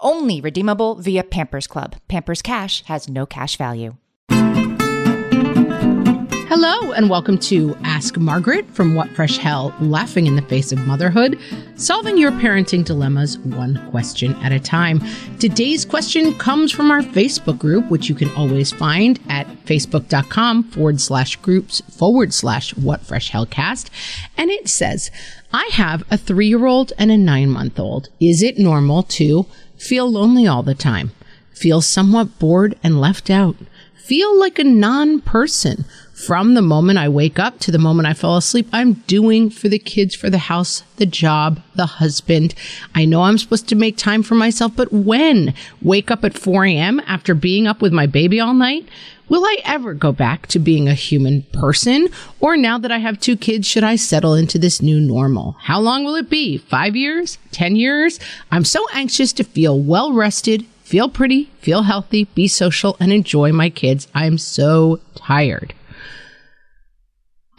Only redeemable via Pampers Club. Pampers Cash has no cash value. Hello, and welcome to Ask Margaret from What Fresh Hell Laughing in the Face of Motherhood, solving your parenting dilemmas one question at a time. Today's question comes from our Facebook group, which you can always find at facebook.com forward slash groups forward slash What Fresh Hellcast. And it says, I have a three year old and a nine month old. Is it normal to feel lonely all the time, feel somewhat bored and left out, feel like a non person. From the moment I wake up to the moment I fall asleep, I'm doing for the kids, for the house, the job, the husband. I know I'm supposed to make time for myself, but when? Wake up at 4 a.m. after being up with my baby all night? Will I ever go back to being a human person? Or now that I have two kids, should I settle into this new normal? How long will it be? Five years? Ten years? I'm so anxious to feel well rested, feel pretty, feel healthy, be social, and enjoy my kids. I'm so tired.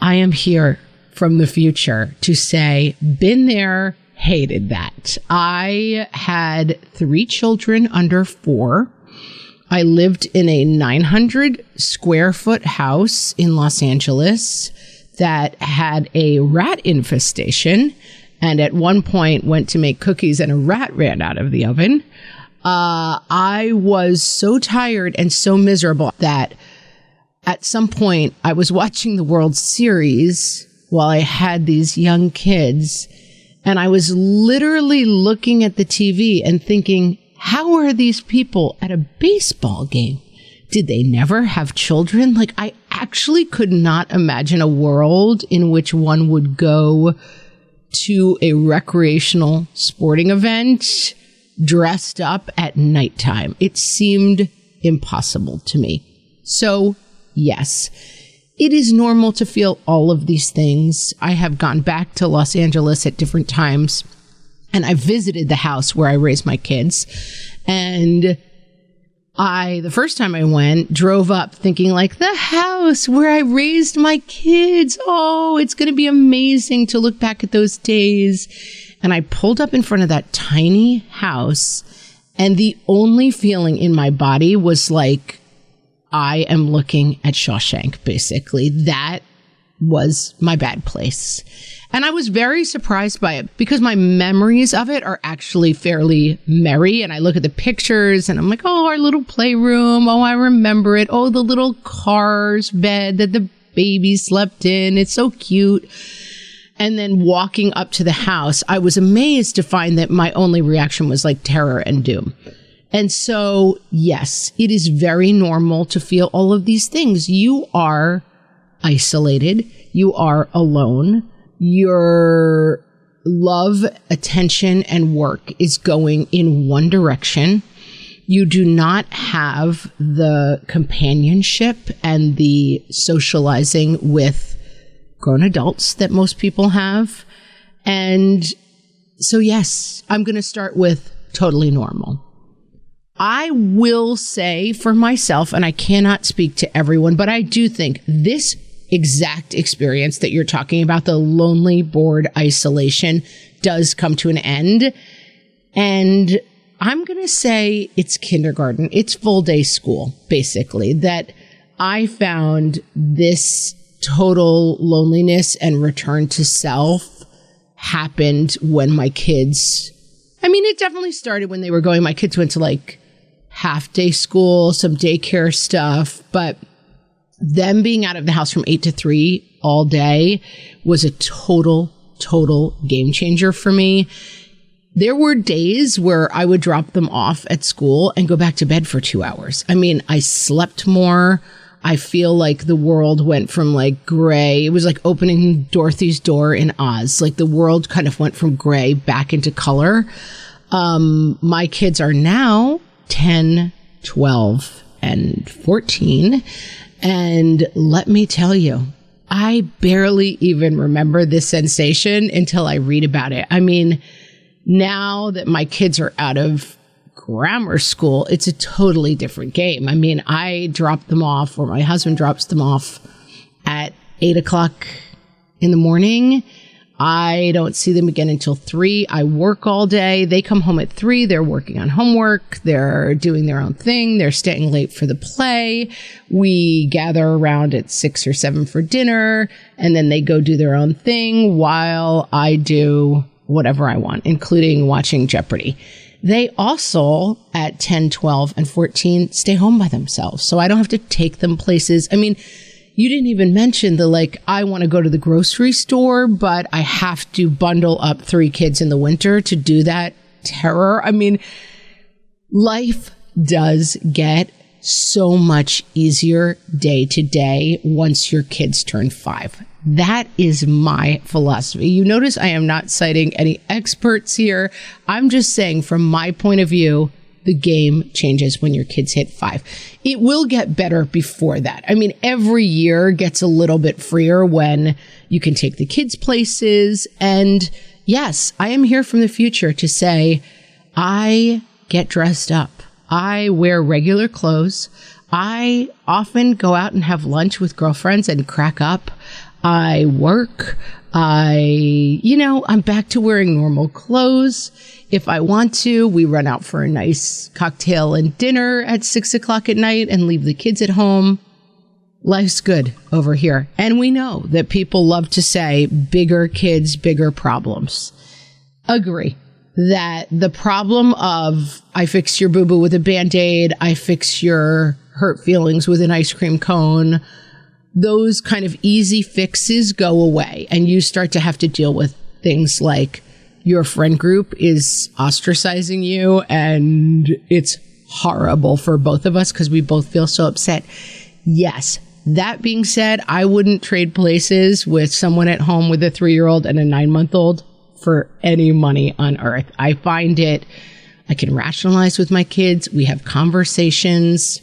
I am here from the future to say, been there, hated that. I had three children under four. I lived in a 900 square foot house in Los Angeles that had a rat infestation. And at one point went to make cookies and a rat ran out of the oven. Uh, I was so tired and so miserable that at some point I was watching the World Series while I had these young kids and I was literally looking at the TV and thinking, how are these people at a baseball game? Did they never have children? Like, I actually could not imagine a world in which one would go to a recreational sporting event dressed up at nighttime. It seemed impossible to me. So yes, it is normal to feel all of these things. I have gone back to Los Angeles at different times and I visited the house where I raised my kids. And I, the first time I went, drove up thinking like the house where I raised my kids. Oh, it's going to be amazing to look back at those days. And I pulled up in front of that tiny house and the only feeling in my body was like, I am looking at Shawshank, basically. That was my bad place. And I was very surprised by it because my memories of it are actually fairly merry. And I look at the pictures and I'm like, oh, our little playroom. Oh, I remember it. Oh, the little cars bed that the baby slept in. It's so cute. And then walking up to the house, I was amazed to find that my only reaction was like terror and doom. And so, yes, it is very normal to feel all of these things. You are isolated. You are alone. Your love, attention, and work is going in one direction. You do not have the companionship and the socializing with grown adults that most people have. And so, yes, I'm going to start with totally normal. I will say for myself, and I cannot speak to everyone, but I do think this exact experience that you're talking about, the lonely, bored isolation, does come to an end. And I'm going to say it's kindergarten. It's full day school, basically, that I found this total loneliness and return to self happened when my kids, I mean, it definitely started when they were going, my kids went to like half day school, some daycare stuff, but them being out of the house from eight to three all day was a total, total game changer for me. There were days where I would drop them off at school and go back to bed for two hours. I mean, I slept more. I feel like the world went from like gray. It was like opening Dorothy's door in Oz. Like the world kind of went from gray back into color. Um, my kids are now 10, 12, and 14. And let me tell you, I barely even remember this sensation until I read about it. I mean, now that my kids are out of grammar school, it's a totally different game. I mean, I drop them off, or my husband drops them off at eight o'clock in the morning. I don't see them again until three. I work all day. They come home at three. They're working on homework. They're doing their own thing. They're staying late for the play. We gather around at six or seven for dinner and then they go do their own thing while I do whatever I want, including watching Jeopardy. They also at 10, 12 and 14 stay home by themselves. So I don't have to take them places. I mean, you didn't even mention the like, I want to go to the grocery store, but I have to bundle up three kids in the winter to do that terror. I mean, life does get so much easier day to day once your kids turn five. That is my philosophy. You notice I am not citing any experts here. I'm just saying, from my point of view, the game changes when your kids hit five. It will get better before that. I mean, every year gets a little bit freer when you can take the kids places. And yes, I am here from the future to say, I get dressed up. I wear regular clothes. I often go out and have lunch with girlfriends and crack up. I work. I, you know, I'm back to wearing normal clothes. If I want to, we run out for a nice cocktail and dinner at six o'clock at night and leave the kids at home. Life's good over here. And we know that people love to say bigger kids, bigger problems. Agree that the problem of I fix your boo boo with a band aid, I fix your hurt feelings with an ice cream cone, those kind of easy fixes go away and you start to have to deal with things like your friend group is ostracizing you and it's horrible for both of us because we both feel so upset. Yes. That being said, I wouldn't trade places with someone at home with a three year old and a nine month old for any money on earth. I find it, I can rationalize with my kids. We have conversations.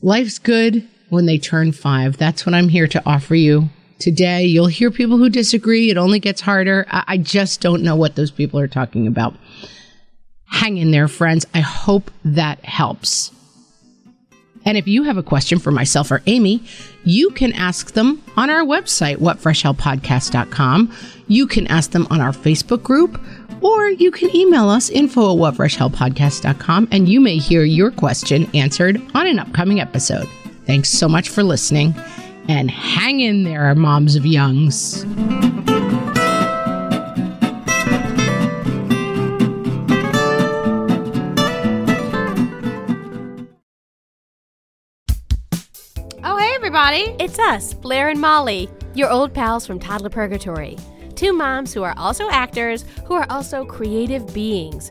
Life's good when they turn five. That's what I'm here to offer you today. You'll hear people who disagree. It only gets harder. I, I just don't know what those people are talking about. Hang in there, friends. I hope that helps. And if you have a question for myself or Amy, you can ask them on our website, whatfreshhellpodcast.com. You can ask them on our Facebook group, or you can email us info at whatfreshhellpodcast.com, and you may hear your question answered on an upcoming episode. Thanks so much for listening, and hang in there, moms of youngs. Oh, hey, everybody! It's us, Blair and Molly, your old pals from Toddler Purgatory. Two moms who are also actors, who are also creative beings,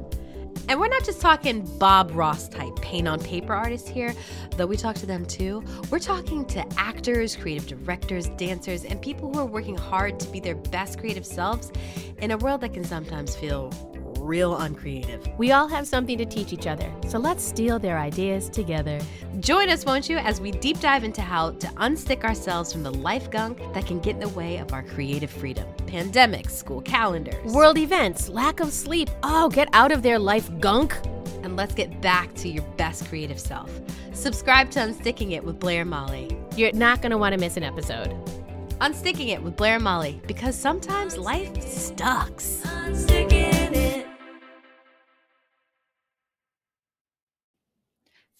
And we're not just talking Bob Ross type paint on paper artists here, though we talk to them too. We're talking to actors, creative directors, dancers, and people who are working hard to be their best creative selves in a world that can sometimes feel real uncreative. We all have something to teach each other, so let's steal their ideas together. Join us, won't you, as we deep dive into how to unstick ourselves from the life gunk that can get in the way of our creative freedom. Pandemics, school calendars, World events, lack of sleep. Oh, get out of their life gunk. and let's get back to your best creative self. Subscribe to Unsticking It with Blair Molly. You're not going to want to miss an episode. Unsticking It with Blair Molly, because sometimes life sucks.